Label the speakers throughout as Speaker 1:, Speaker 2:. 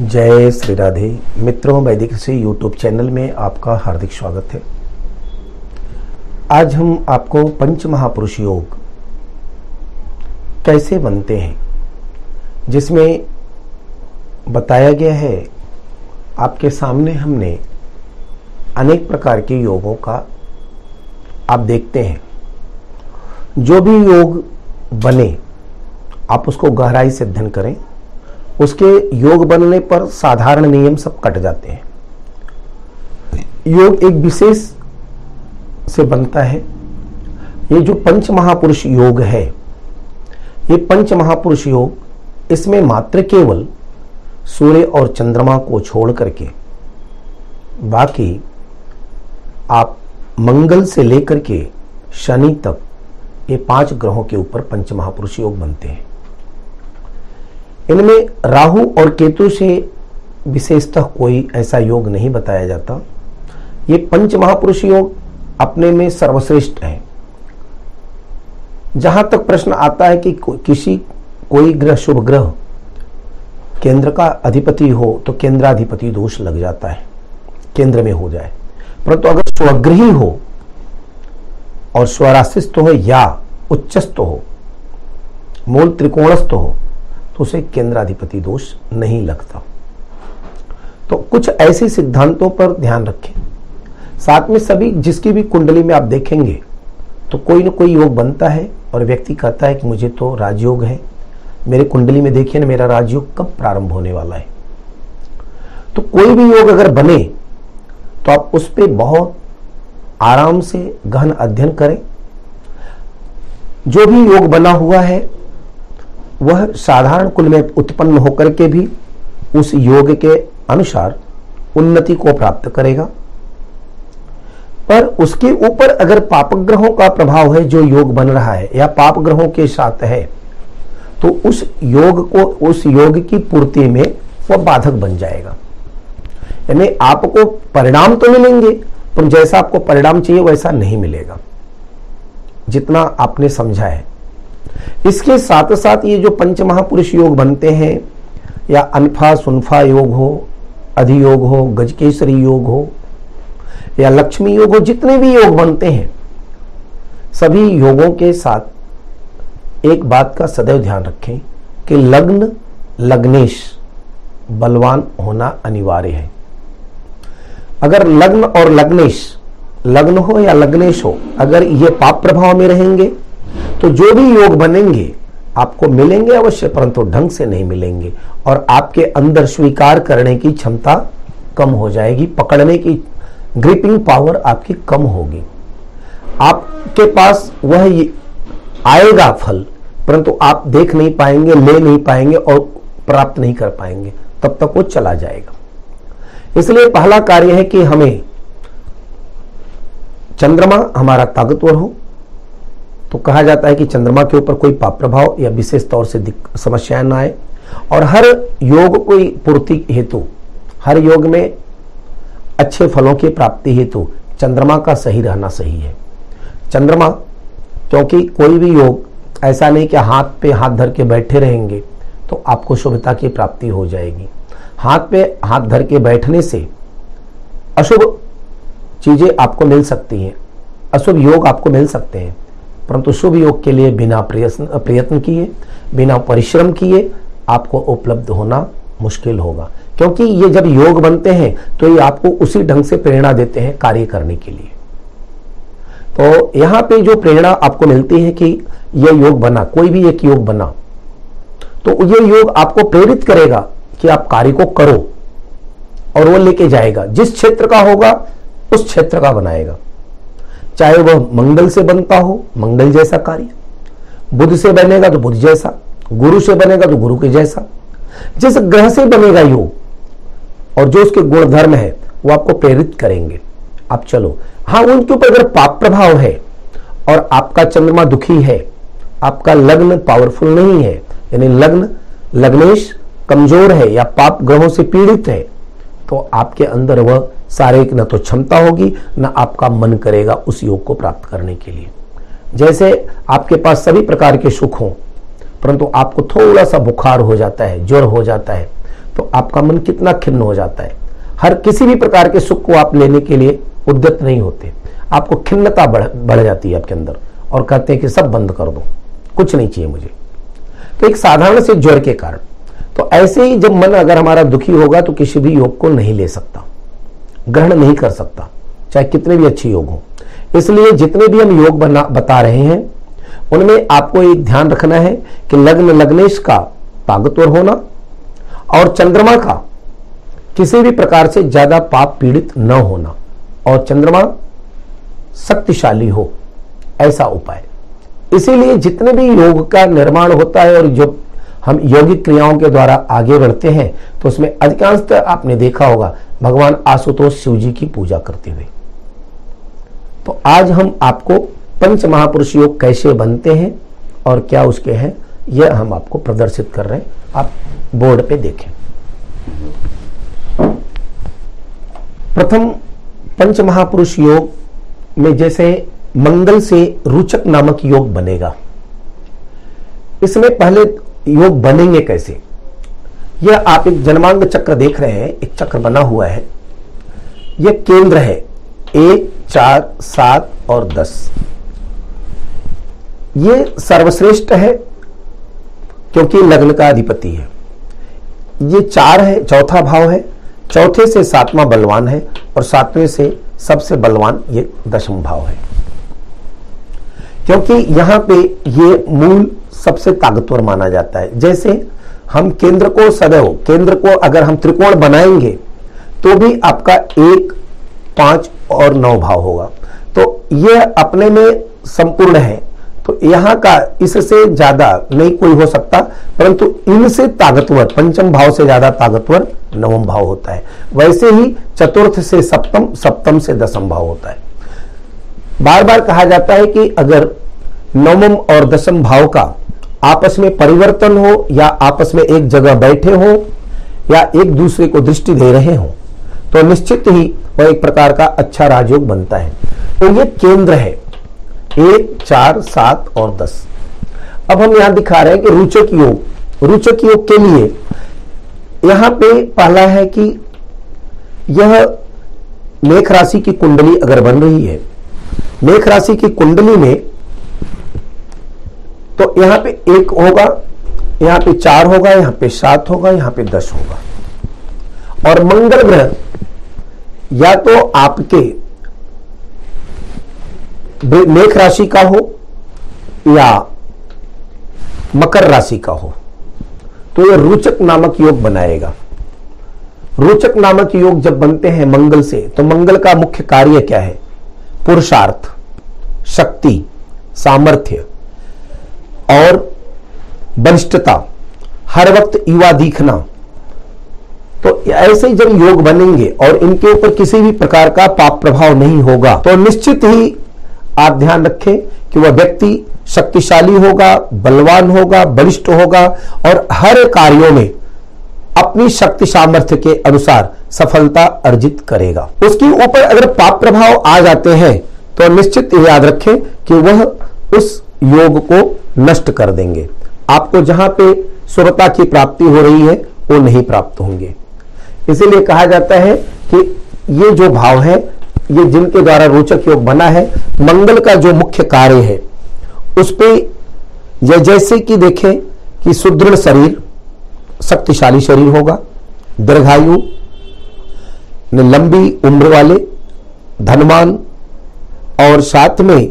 Speaker 1: जय श्री राधे। मित्रों वैदिक ऋषि यूट्यूब चैनल में आपका हार्दिक स्वागत है। आज हम आपको पंच महापुरुष योग कैसे बनते हैं, जिसमें बताया गया है, आपके सामने हमने अनेक प्रकार के योगों का आप देखते हैं। जो भी योग बने, आप उसको गहराई से अध्ययन करें। उसके योग बनने पर साधारण नियम सब कट जाते हैं। योग एक विशेष से बनता है। ये जो पंच महापुरुष योग है, ये पंच महापुरुष योग इसमें मात्र केवल सूर्य और चंद्रमा को छोड़ करके बाकी आप मंगल से लेकर के शनि तक ये पाँच ग्रहों के ऊपर पंच महापुरुष योग बनते हैं। इनमें राहु और केतु से विशेषतः कोई ऐसा योग नहीं बताया जाता। ये पंच महापुरुष योग अपने में सर्वश्रेष्ठ है। जहाँ तक प्रश्न आता है कि को, किसी कोई ग्रह शुभ ग्रह केंद्र का अधिपति हो तो केंद्राधिपति दोष लग जाता है केंद्र में हो जाए। परंतु अगर स्वग्रही हो और स्वराशिस्थ हो या उच्चस्थ हो मूल त्रिकोणस्थ हो तो उसे केंद्राधिपति दोष नहीं लगता। तो कुछ ऐसे सिद्धांतों पर ध्यान रखें। साथ में सभी जिसकी भी कुंडली में आप देखेंगे तो कोई ना कोई योग बनता है और व्यक्ति कहता है कि मुझे तो राजयोग है। मेरे कुंडली में देखिए ना, मेरा राजयोग कब प्रारंभ होने वाला है। तो कोई भी योग अगर बने तो आप उस पर बहुत आराम से गहन अध्ययन करें। जो भी योग बना हुआ है वह साधारण कुल में उत्पन्न होकर के भी उस योग के अनुसार उन्नति को प्राप्त करेगा। पर उसके ऊपर अगर पाप ग्रहों का प्रभाव है, जो योग बन रहा है, या पाप ग्रहों के साथ है तो उस योग को, उस योग की पूर्ति में वह बाधक बन जाएगा। यानी आपको परिणाम तो मिलेंगे, पर जैसा आपको परिणाम चाहिए, वैसा नहीं मिलेगा। जितना आपने समझा है। इसके साथ साथ ये जो पंच महापुरुष योग बनते हैं, या अनफा सुनफा योग हो, अधियोग हो, गजकेसरी योग हो, या लक्ष्मी योग हो, जितने भी योग बनते हैं, सभी योगों के साथ एक बात का सदैव ध्यान रखें कि लग्न, लग्नेश बलवान होना अनिवार्य है। अगर लग्न और लग्नेश, लग्न हो या लग्नेश हो, अगर ये पाप प्रभाव में रहेंगे तो जो भी योग बनेंगे, आपको मिलेंगे अवश्य, परंतु ढंग से नहीं मिलेंगे और आपके अंदर स्वीकार करने की क्षमता कम हो जाएगी, पकड़ने की ग्रिपिंग पावर आपकी कम होगी। आपके पास वह आएगा फल, परंतु आप देख नहीं पाएँगे, ले नहीं पाएँगे और प्राप्त नहीं कर पाएँगे, तब तक वो चला जाएगा। इसलिए पहला कार्य है कि हमें चंद्रमा हमारा ताकतवर हो तो कहा जाता है कि चंद्रमा के ऊपर कोई पाप प्रभाव या विशेष तौर से समस्याएँ ना आए। और हर योग कोई पूर्ति हेतु, हर योग में अच्छे फलों की प्राप्ति हेतु चंद्रमा का सही रहना सही है। चंद्रमा, क्योंकि कोई भी योग, ऐसा नहीं कि हाथ पे हाथ धर के बैठे रहेंगे तो आपको शुभता की प्राप्ति हो जाएगी। हाथ पे हाथ धर के बैठने से अशुभ चीज़ें आपको मिल सकती हैं, अशुभ योग आपको मिल सकते हैं। परंतु शुभ योग के लिए बिना प्रयत्न प्रयत्न किए, बिना परिश्रम किए आपको उपलब्ध होना मुश्किल होगा। क्योंकि ये जब योग बनते हैं तो ये आपको उसी ढंग से प्रेरणा देते हैं कार्य करने के लिए। तो यहाँ पे जो प्रेरणा आपको मिलती है कि ये योग बना, कोई भी एक योग बना तो ये योग आपको प्रेरित करेगा कि आप कार्य को करो और वो लेके जाएगा। जिस क्षेत्र का होगा, उस क्षेत्र का बनाएगा। चाहे वह मंगल से बनता हो, मंगल जैसा कार्य। बुद्ध से बनेगा तो बुद्ध जैसा, गुरु से बनेगा तो गुरु के जैसा। जिस ग्रह से बनेगा योग और जो उसके गुण धर्म है, वो आपको प्रेरित करेंगे। आप चलो। हाँ उनके ऊपर अगर पाप प्रभाव है, और आपका चंद्रमा दुखी है, आपका लग्न पावरफुल नहीं है, यानी लग्न, लग्नेश कमज़ोर है या पाप ग्रहों से पीड़ित है तो आपके अंदर वह सारे न तो क्षमता होगी, न आपका मन करेगा उस योग को प्राप्त करने के लिए। जैसे आपके पास सभी प्रकार के सुख हों, परंतु आपको थोड़ा सा बुखार हो जाता है, ज्वर हो जाता है तो आपका मन कितना खिन्न हो जाता है। हर किसी भी प्रकार के सुख को आप लेने के लिए उद्यत नहीं होते। आपको खिन्नता बढ़ बढ़ जाती है आपके अंदर और कहते हैं कि सब बंद कर दो, कुछ नहीं चाहिए मुझे। तो एक साधारण से ज्वर के कारण। तो ऐसे ही जब मन अगर हमारा दुखी होगा तो किसी भी योग को नहीं ले सकता। ग्रहण नहीं कर सकता, चाहे कितने भी अच्छे योग हो। इसलिए जितने भी हम योग बना, बता रहे हैं, उनमें आपको एक ध्यान रखना है कि लग्न लग्नेश का ताकतवर होना और चंद्रमा का किसी भी प्रकार से ज़्यादा पाप पीड़ित न होना और चंद्रमा शक्तिशाली हो, ऐसा उपाय। इसीलिए जितने भी योग का निर्माण होता है और जो हम योगिक क्रियाओं के द्वारा आगे बढ़ते हैं तो उसमें अधिकांशतः आपने देखा होगा भगवान आशुतोष शिव जी की पूजा करते हुए। तो आज हम आपको पंच महापुरुष योग कैसे बनते हैं और क्या उसके हैं, यह हम आपको प्रदर्शित कर रहे हैं। आप बोर्ड पे देखें। प्रथम पंच महापुरुष योग में जैसे मंगल से रुचक नामक योग बनेगा। इसमें पहले योग बनेंगे कैसे? यह आप एक जन्मांग चक्र देख रहे हैं, एक चक्र बना हुआ है। यह केंद्र है एक चार, सात और दस। ये सर्वश्रेष्ठ है, क्योंकि लग्न का अधिपति है। ये चार है, चौथा भाव है। चौथे से सातवां बलवान है और सातवें से सबसे बलवान ये दशम भाव है। क्योंकि यहाँ पे ये मूल सबसे ताकतवर माना जाता है। जैसे हम केंद्र को सदैव केंद्र को अगर हम त्रिकोण बनाएँगे तो भी आपका एक, पाँच और नौ भाव होगा। तो यह अपने में संपूर्ण है। तो यहाँ का इससे ज़्यादा नहीं कोई हो सकता, परंतु इनसे ताकतवर, पंचम भाव से ज़्यादा ताकतवर नवम भाव होता है। वैसे ही चतुर्थ से सप्तम सप्तम से दसम भाव होता है। बार बार कहा जाता है कि अगर नवम और दसम भाव का आपस में परिवर्तन हो या आपस में एक जगह बैठे हो या एक दूसरे को दृष्टि दे रहे हो तो निश्चित ही वह एक प्रकार का अच्छा राजयोग बनता है। तो ये केंद्र है। एक, चार, सात और दस। अब हम यहाँ दिखा रहे हैं कि रुचक योग। रुचक योग के लिए यहाँ पे पहला है कि यह मेघ राशि की कुंडली अगर बन रही है मेघ राशि की कुंडली में तो यहाँ पे एक होगा, यहाँ पे चार होगा, यहाँ पे सात होगा, यहाँ पे दस होगा। और मंगल ग्रह या तो आपके मेघ राशि का हो या मकर राशि का हो। तो यह रोचक नामक योग बनाएगा। रोचक नामक योग जब बनते हैं मंगल से तो मंगल का मुख्य कार्य क्या है? पुरुषार्थ, शक्ति, सामर्थ्य। और बलिष्ठता, हर वक्त युवा दिखना। तो ऐसे ही जब योग बनेंगे और इनके ऊपर किसी भी प्रकार का पाप प्रभाव नहीं होगा तो निश्चित ही आप ध्यान रखें कि वह व्यक्ति शक्तिशाली होगा, बलवान होगा, बलिष्ठ होगा और हर कार्यों में अपनी शक्ति सामर्थ्य के अनुसार सफलता अर्जित करेगा। उसके ऊपर अगर पाप प्रभाव आ जाते हैं तो निश्चित याद रखें कि वह उस योग को नष्ट कर देंगे। आपको जहाँ पे सुरता की प्राप्ति हो रही है, वो नहीं प्राप्त होंगे। इसीलिए कहा जाता है कि ये जो भाव है, ये जिनके द्वारा रोचक योग बना है, मंगल का जो मुख्य कार्य है, उस पर जैसे कि देखें कि सुदृढ़ शरीर, शक्तिशाली शरीर होगा, दीर्घायु, लंबी उम्र वाले, धनवान, और साथ में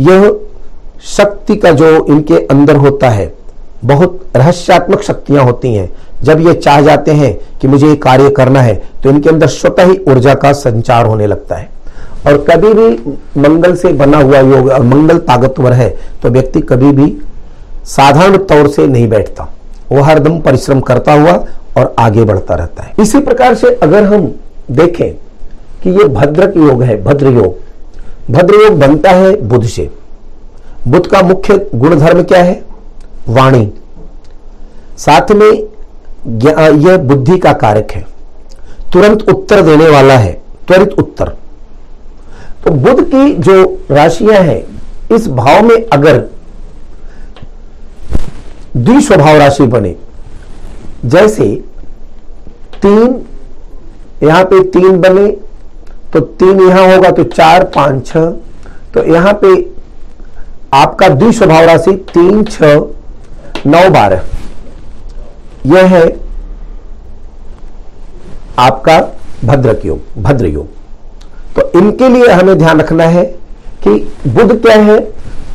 Speaker 1: यह शक्ति का जो इनके अंदर होता है, बहुत रहस्यात्मक शक्तियाँ होती हैं। जब ये चाह जाते हैं कि मुझे ये कार्य करना है तो इनके अंदर स्वतः ही ऊर्जा का संचार होने लगता है। और कभी भी मंगल से बना हुआ योग और मंगल ताकतवर है तो व्यक्ति कभी भी साधारण तौर से नहीं बैठता। वो हरदम परिश्रम करता हुआ और आगे बढ़ता रहता है। इसी प्रकार से अगर हम देखें कि ये भद्रक योग है, भद्र योग। भद्र योग बनता है बुद्ध से। बुद्ध का मुख्य गुणधर्म क्या है? वाणी। साथ में यह बुद्धि का कारक है। तुरंत उत्तर देने वाला है। त्वरित उत्तर। तो बुद्ध की जो राशियाँ हैं, इस भाव में अगर द्विस्वभाव राशि बने, जैसे तीन, यहाँ पे तीन बने तो तीन यहाँ होगा तो चार, पाँच छ तो यहाँ पे आपका द्विस्वभाव राशि तीन, छ, नौ, बारह। यह है आपका भद्रक योग भद्र योग तो इनके लिए हमें ध्यान रखना है कि बुध क्या है?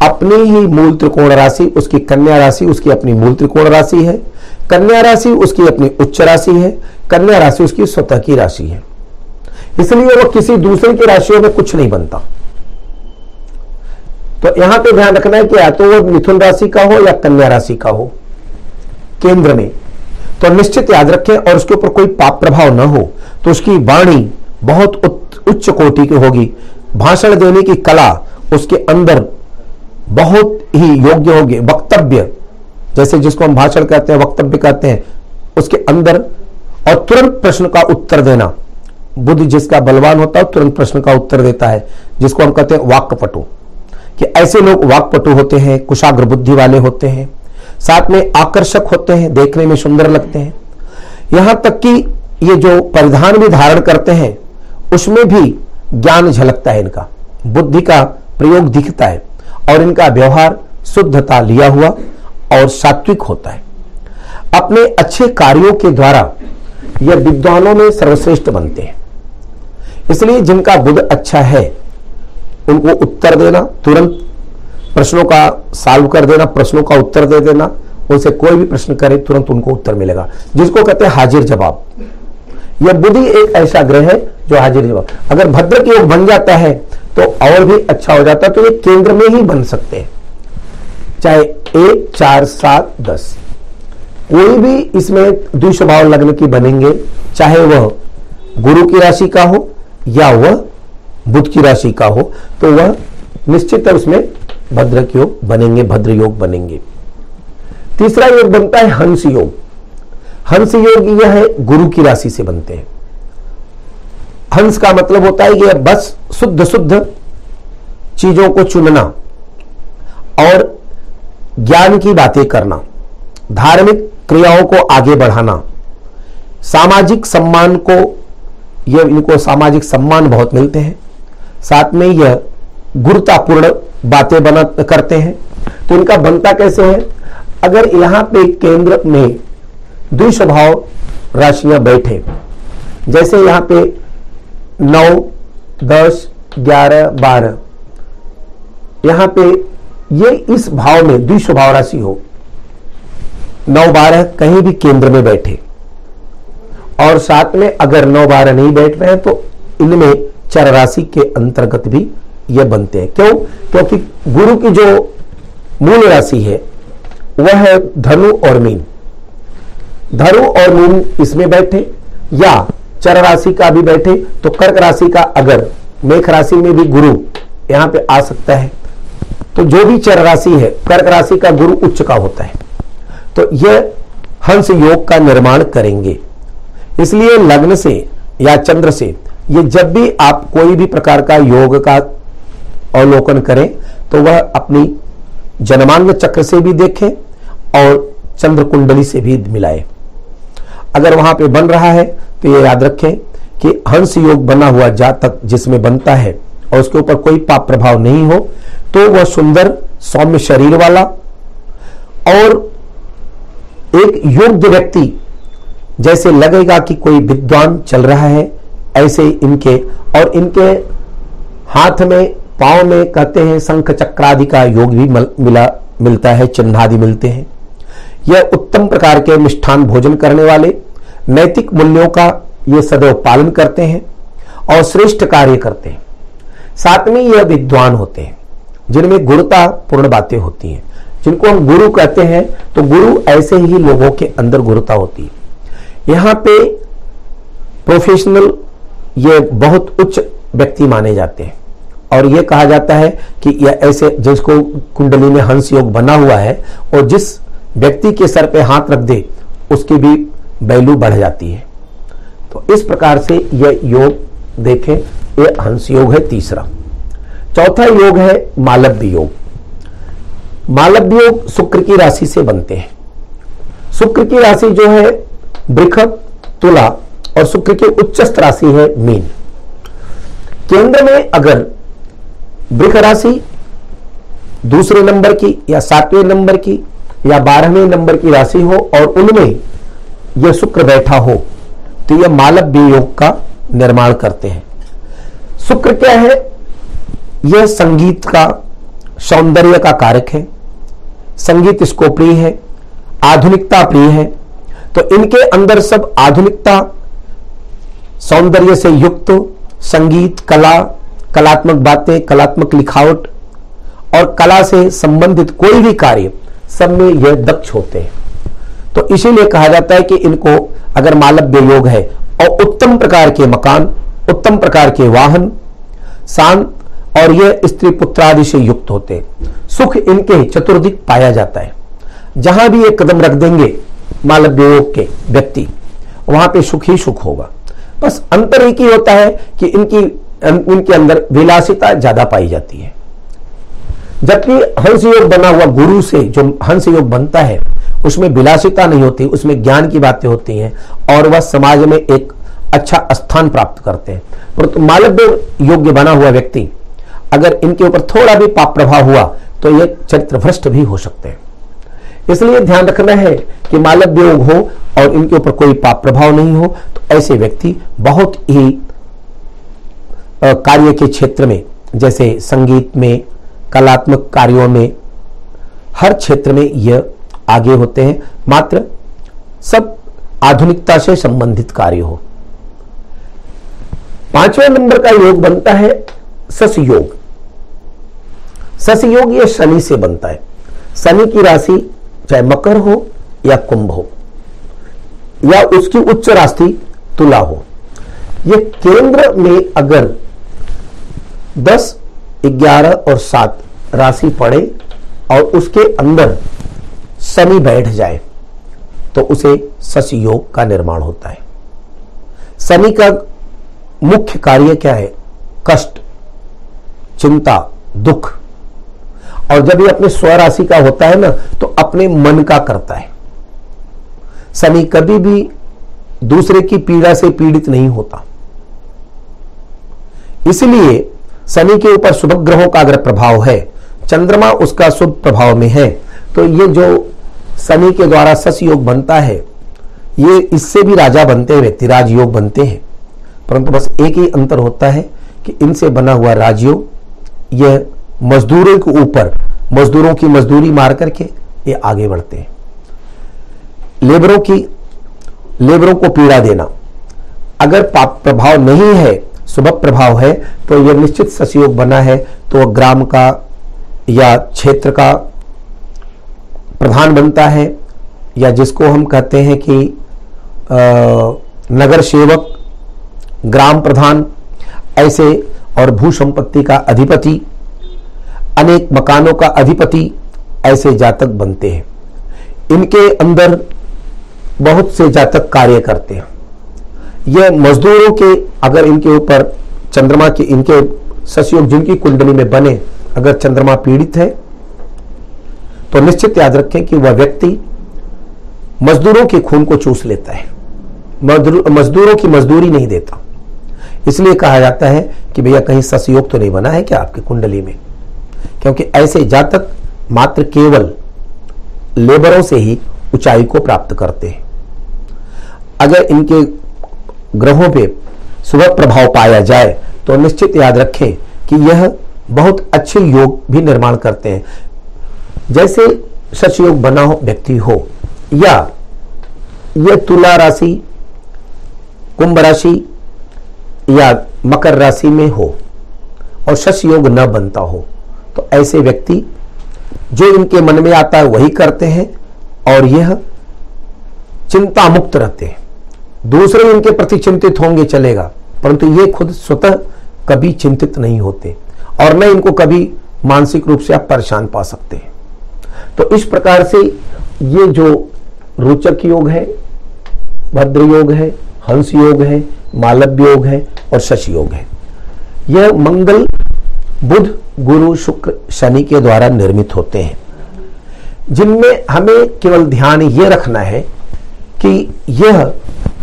Speaker 1: अपनी ही मूल त्रिकोण राशि, उसकी कन्या राशि, उसकी अपनी मूल त्रिकोण राशि है। कन्या राशि, उसकी अपनी उच्च राशि है। कन्या राशि, उसकी स्वतः की राशि है। इसलिए वो किसी दूसरे की राशियों में कुछ नहीं बनता। तो यहाँ पे ध्यान रखना है कि या तो वो मिथुन राशि का हो या कन्या राशि का हो, केंद्र में। तो निश्चित याद रखें और उसके ऊपर कोई पाप प्रभाव न हो तो उसकी वाणी बहुत उच्च कोटि की होगी। भाषण देने की कला उसके अंदर बहुत ही योग्य होगी। वक्तव्य, जैसे जिसको हम भाषण कहते हैं, वक्तव्य कहते हैं, उसके अंदर और तुरंत प्रश्न का उत्तर देना। बुद्ध जिसका बलवान होता है, तुरंत प्रश्न का उत्तर देता है, जिसको हम कहते हैं वाक्यपटु कि ऐसे लोग वाकपटु होते हैं, कुशाग्र बुद्धि वाले होते हैं, साथ में आकर्षक होते हैं, देखने में सुंदर लगते हैं। यहाँ तक कि ये जो परिधान भी धारण करते हैं, उसमें भी ज्ञान झलकता है इनका। बुद्धि का प्रयोग दिखता है और इनका व्यवहार शुद्धता लिया हुआ और सात्विक होता है। अपने अच्छे कार्यों के द्वारा यह विद्वानों में सर्वश्रेष्ठ बनते हैं। इसलिए जिनका बुद्ध अच्छा है उनको उत्तर देना, तुरंत प्रश्नों का सॉल्व कर देना, प्रश्नों का उत्तर दे देना, उनसे कोई भी प्रश्न करे, तुरंत उनको उत्तर मिलेगा। जिसको कहते हैं हाजिर जवाब। यह बुद्धि एक ऐसा ग्रह है जो हाजिर जवाब। अगर भद्र के योग बन जाता है तो और भी अच्छा हो जाता है तो ये केंद्र में ही बन सकते हैं। चाहे एक, चार, सात, दस। कोई भी इसमें द्विस्वभाव लग्न की बनेंगे, चाहे वह गुरु की राशि का हो या वह बुद्ध की राशि का हो तो वह निश्चित उसमें भद्रक योग बनेंगे, भद्र योग बनेंगे। तीसरा योग बनता है हंस योग। हंस योग यह है, गुरु की राशि से बनते हैं। हंस का मतलब होता है कि बस शुद्ध शुद्ध चीज़ों को चुनना और ज्ञान की बातें करना, धार्मिक क्रियाओं को आगे बढ़ाना, सामाजिक सम्मान को यह इनको सामाजिक सम्मान बहुत मिलते हैं। साथ में यह गुरुतापूर्ण बातें बना करते हैं। तो इनका बनता कैसे है? अगर यहाँ पे केंद्र में द्विस्वभाव राशियाँ बैठे, जैसे यहाँ पे नौ, दस, ग्यारह, बारह, यहाँ पे ये इस भाव में द्विस्वभाव राशि हो, नौ, बारह कहीं भी केंद्र में बैठे, और साथ में अगर नौ, बारह नहीं बैठ रहे हैं तो इनमें चर राशि के अंतर्गत भी ये बनते हैं। क्यों? क्योंकि गुरु की जो मूल राशि है, वह है धनु और मीन। धनु और मीन इसमें बैठे या चर राशि का भी बैठे तो कर्क राशि का अगर मेघ राशि में भी गुरु यहाँ पे आ सकता है तो जो भी चर राशि है, कर्क राशि का गुरु उच्च का होता है। तो यह हंस योग का निर्माण करेंगे। इसलिए लग्न से या चंद्र से ये जब भी आप कोई भी प्रकार का योग का अवलोकन करें तो वह अपनी जनमांग चक्र से भी देखें और चंद्र कुंडली से भी मिलाए। अगर वहाँ पे बन रहा है तो ये याद रखें कि हंस योग बना हुआ जातक जिसमें बनता है और उसके ऊपर कोई पाप प्रभाव नहीं हो तो वह सुंदर सौम्य शरीर वाला और एक योग्य व्यक्ति जैसे लगेगा कि कोई विद्वान चल रहा है ऐसे इनके, और इनके हाथ में, पाँव में कहते हैं शंख चक्रादि का योग भी मिला मिलता है, चिन्हादि मिलते हैं। यह उत्तम प्रकार के मिष्ठान भोजन करने वाले, नैतिक मूल्यों का ये सदैव पालन करते हैं, और श्रेष्ठ कार्य करते हैं। साथ में यह विद्वान होते हैं, जिनमें गुरुता पूर्ण बातें होती हैं। जिनको हम गुरु कहते हैं तो गुरु ऐसे ही लोगों के अंदर गुरुता होती है। यहाँ पे प्रोफेशनल ये बहुत उच्च व्यक्ति माने जाते हैं। और यह कहा जाता है कि यह ऐसे जिसको कुंडली में हंस योग बना हुआ है और जिस व्यक्ति के सर पे हाथ रख दे, उसकी भी वैल्यू बढ़ जाती है। तो इस प्रकार से यह योग, देखें यह हंस योग है तीसरा। चौथा योग है मालव्य योग। मालव्य योग शुक्र की राशि से बनते हैं। शुक्र की राशि जो है, वृखक, तुला और शुक्र की उच्चस्त राशि है मीन। केंद्र में अगर वृख राशि दूसरे नंबर की या सातवें नंबर की या बारहवें नंबर की राशि हो और उनमें यह शुक्र बैठा हो तो यह मालव्य योग का निर्माण करते हैं। शुक्र क्या है? यह संगीत का, सौंदर्य का कारक है। संगीत इसको प्रिय है, आधुनिकता प्रिय है। तो इनके अंदर सब आधुनिकता सौंदर्य से युक्त संगीत, कला, कलात्मक बातें, कलात्मक लिखावट और कला से संबंधित कोई भी कार्य सब में यह दक्ष होते हैं। तो इसीलिए कहा जाता है कि इनको अगर मालव्य योग है और उत्तम प्रकार के मकान, उत्तम प्रकार के वाहन शांत और यह स्त्री पुत्र आदि से युक्त होते सुख इनके चतुर्दिक पाया जाता है। जहाँ भी ये कदम रख देंगे मालव्य योग के व्यक्ति, वहाँ पे सुख ही सुख होगा। बस अंतर एक ही होता है कि इनकी इनके अंदर विलासिता ज़्यादा पाई जाती है। जबकि हंस योग बना हुआ गुरु से जो हंस योग बनता है, उसमें विलासिता नहीं होती, उसमें ज्ञान की बातें होती हैं और वह समाज में एक अच्छा स्थान प्राप्त करते हैं। परंतु मालव्य योग्य बना हुआ व्यक्ति, अगर इनके ऊपर थोड़ा भी पाप प्रभाव हुआ तो ये चरित्र भ्रष्ट भी हो सकते हैं। इसलिए ध्यान रखना है कि मालव्य योग हो और इनके ऊपर कोई पाप प्रभाव नहीं हो तो ऐसे व्यक्ति बहुत ही कार्य के क्षेत्र में, जैसे संगीत में, कलात्मक कार्यों में, हर क्षेत्र में यह आगे होते हैं। मात्र सब आधुनिकता से संबंधित कार्य हो। पाँचवें नंबर का योग बनता है सस योग सस योग यह शनि से बनता है। शनि की राशि चाहे मकर हो या कुंभ हो या उसकी उच्च राशि तुला हो। यह केंद्र में अगर 10, 11 और 7 राशि पड़े और उसके अंदर शनि बैठ जाए तो उसे सस योग का निर्माण होता है। शनि का मुख्य कार्य क्या है? कष्ट चिंता दुख। और जब ये अपने स्वराशि का होता है ना तो अपने मन का करता है। शनि कभी भी दूसरे की पीड़ा से पीड़ित नहीं होता। इसलिए शनि के ऊपर शुभ ग्रहों का अगर प्रभाव है, चंद्रमा उसका शुभ प्रभाव में है तो ये जो शनि के द्वारा सस योग बनता है, ये इससे भी राजा बनते हैं व्यक्ति राजयोग बनते हैं। परंतु बस एक ही अंतर होता है कि इनसे बना हुआ राजयोग, यह मजदूरों के ऊपर, मजदूरों की मजदूरी मार करके ये आगे बढ़ते हैं। लेबरों की, लेबरों को पीड़ा देना। अगर पाप प्रभाव नहीं है, सुबह प्रभाव है तो यह निश्चित ससयोग बना है तो ग्राम का या क्षेत्र का प्रधान बनता है, या जिसको हम कहते हैं कि नगर सेवक, ग्राम प्रधान, ऐसे और भू संपत्ति का अधिपति, अनेक मकानों का अधिपति ऐसे जातक बनते हैं। इनके अंदर बहुत से जातक कार्य करते हैं। यह मजदूरों के, अगर इनके ऊपर, चंद्रमा के, इनके ससयोग जिनकी कुंडली में बने, अगर चंद्रमा पीड़ित है तो निश्चित याद रखें कि वह व्यक्ति मजदूरों के खून को चूस लेता है। मजदूरों की मजदूरी नहीं देता। इसलिए कहा जाता है कि भैया कहीं ससयोग तो नहीं बना है क्या आपकी कुंडली में? क्योंकि ऐसे जातक मात्र केवल लेबरों से ही ऊंचाई को प्राप्त करते हैं। अगर इनके ग्रहों पे शुभ प्रभाव पाया जाए तो निश्चित याद रखें कि यह बहुत अच्छे योग भी निर्माण करते हैं। जैसे सच योग बना हो, व्यक्ति हो, या यह तुला राशि, कुंभ राशि, या मकर राशि में हो, और सच योग न बनता हो तो ऐसे व्यक्ति जो इनके मन में आता है वही करते हैं और यह चिंता मुक्त रहते हैं। दूसरे इनके प्रति चिंतित होंगे, चलेगा। परंतु ये खुद स्वतः कभी चिंतित नहीं होते और न इनको कभी मानसिक रूप से आप परेशान पा सकते हैं। तो इस प्रकार से ये जो रोचक योग है, भद्र योग है, हंस योग है, मालव्य योग है और शश योग है। यह मंगल बुध, गुरु, शुक्र, शनि के द्वारा निर्मित होते हैं। जिनमें हमें केवल ध्यान यह रखना है कि यह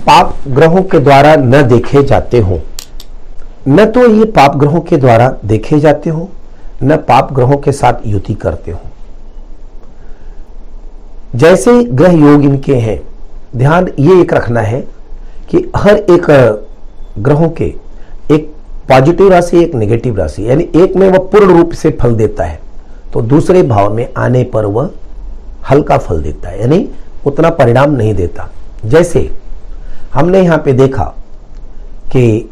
Speaker 1: पाप ग्रहों के द्वारा न देखे जाते हो। न तो ये पाप ग्रहों के द्वारा देखे जाते हो, न पाप ग्रहों के साथ युति करते हो। जैसे ग्रह योग इनके हैं, ध्यान ये एक रखना है कि हर एक ग्रहों के एक पॉजिटिव राशि, एक नेगेटिव राशि, यानी एक में वह पूर्ण रूप से फल देता है। तो दूसरे भाव में आने पर वह हल्का फल देता है, यानी उतना परिणाम नहीं देता। जैसे हमने यहाँ पे देखा कि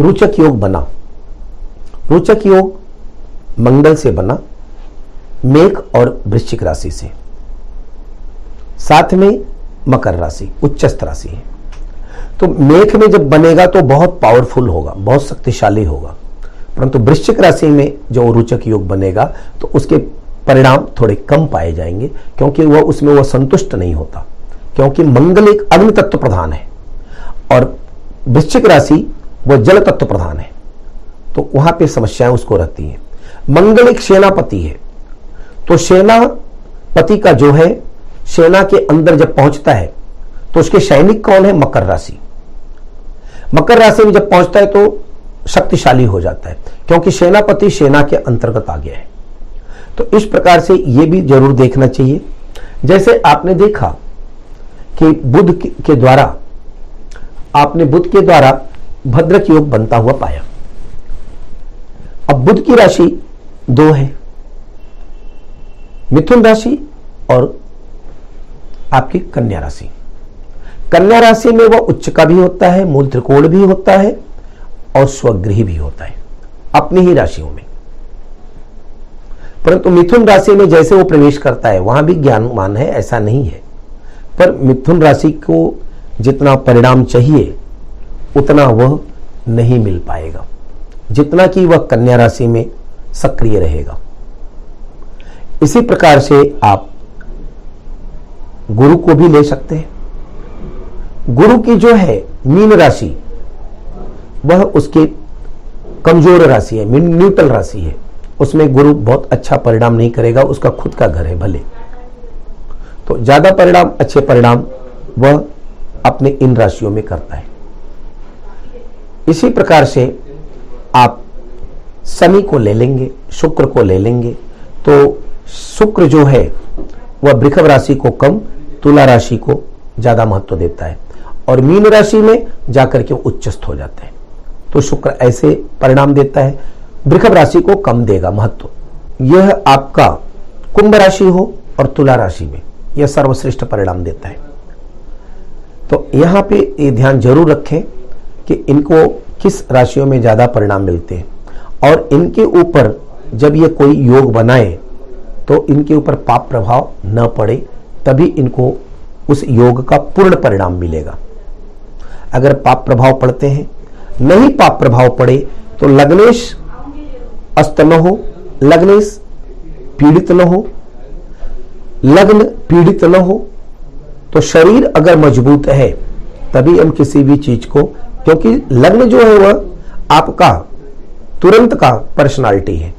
Speaker 1: रुचक योग बना। रुचक योग मंगल से बना, मेघ और वृश्चिक राशि से। साथ में मकर राशि, उच्चस्थ राशि है। तो मेघ में जब बनेगा तो बहुत पावरफुल होगा, बहुत शक्तिशाली होगा। परंतु वृश्चिक राशि में जो रोचक योग बनेगा तो उसके परिणाम थोड़े कम पाए जाएँगे, क्योंकि वह उसमें वह संतुष्ट नहीं होता, क्योंकि मंगल एक अग्नि तत्व प्रधान है, और वृश्चिक राशि वह जल तत्व प्रधान है। तो वहाँ पे समस्याएँ उसको रहती हैं। मंगल एक सेनापति है तो सेनापति का जो है, सेना के अंदर जब पहुँचता है तो उसके सैनिक कौन है? मकर राशि। मकर राशि में जब पहुँचता है तो शक्तिशाली हो जाता है, क्योंकि सेनापति सेना के अंतर्गत आ गया है। तो इस प्रकार से यह भी ज़रूर देखना चाहिए। जैसे आपने देखा कि बुद्ध के द्वारा, आपने बुद्ध के द्वारा भद्रक योग बनता हुआ पाया। अब बुद्ध की राशि दो है, मिथुन राशि और आपकी कन्या राशि। कन्या राशि में वह उच्च का भी होता है, मूल त्रिकोण भी होता है और स्वगृह भी होता है, अपनी ही राशियों में। परंतु मिथुन राशि में जैसे वो प्रवेश करता है, वहाँ भी ज्ञानमान है, ऐसा नहीं है। पर मिथुन राशि को जितना परिणाम चाहिए, उतना वह नहीं मिल पाएगा। जितना कि वह कन्या राशि में सक्रिय रहेगा। इसी प्रकार से आप गुरु को भी ले सकते हैं। गुरु की जो है मीन राशि, वह उसकी कमज़ोर राशि है न्यूट्रल राशि है। उसमें गुरु बहुत अच्छा परिणाम नहीं करेगा, उसका खुद का घर है, भले। तो ज़्यादा परिणाम, अच्छे परिणाम वह अपने इन राशियों में करता है। इसी प्रकार से आप शनि को ले लेंगे, शुक्र को ले लेंगे तो शुक्र जो है, वह वृखभ राशि को कम, तुला राशि को ज़्यादा महत्व देता है। और मीन राशि में जाकर के उच्चस्थ हो जाते हैं। तो शुक्र ऐसे परिणाम देता है। वृखभ राशि को कम देगा महत्व। यह आपका कुंभ राशि हो और तुला राशि में यह सर्वश्रेष्ठ परिणाम देता है। तो यहाँ पे ये ध्यान ज़रूर रखें कि इनको किस राशियों में ज़्यादा परिणाम मिलते हैं। और इनके ऊपर जब ये कोई योग बनाए तो इनके ऊपर पाप प्रभाव न पड़े, तभी इनको उस योग का पूर्ण परिणाम मिलेगा। अगर पाप प्रभाव पड़ते हैं, नहीं पाप प्रभाव पड़े तो लग्नेश अस्त न हो, लग्नेश पीड़ित न हो, लग्न पीड़ित न हो तो शरीर अगर मज़बूत है, तभी हम किसी भी चीज़ को, क्योंकि लग्न जो है वह आपका तुरंत का पर्सनालिटी है।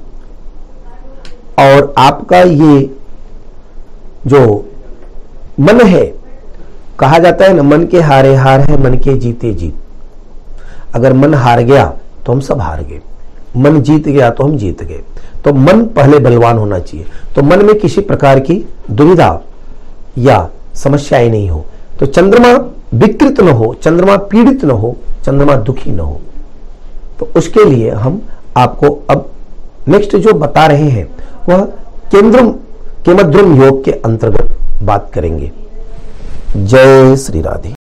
Speaker 1: और आपका ये जो मन है कहा जाता है ना, मन के हारे हार है, मन के जीते जीत। अगर मन हार गया तो हम सब हार गए। मन जीत गया तो हम जीत गए। तो मन पहले बलवान होना चाहिए। तो मन में किसी प्रकार की दुविधा या समस्याएँ नहीं हो। तो चंद्रमा विकृत न हो, चंद्रमा पीड़ित न हो, चंद्रमा दुखी न हो। तो उसके लिए हम आपको अब नेक्स्ट जो बता रहे हैं, वह केंद्रम, केमद्रुम योग के अंतर्गत बात करेंगे। जय श्री राधे।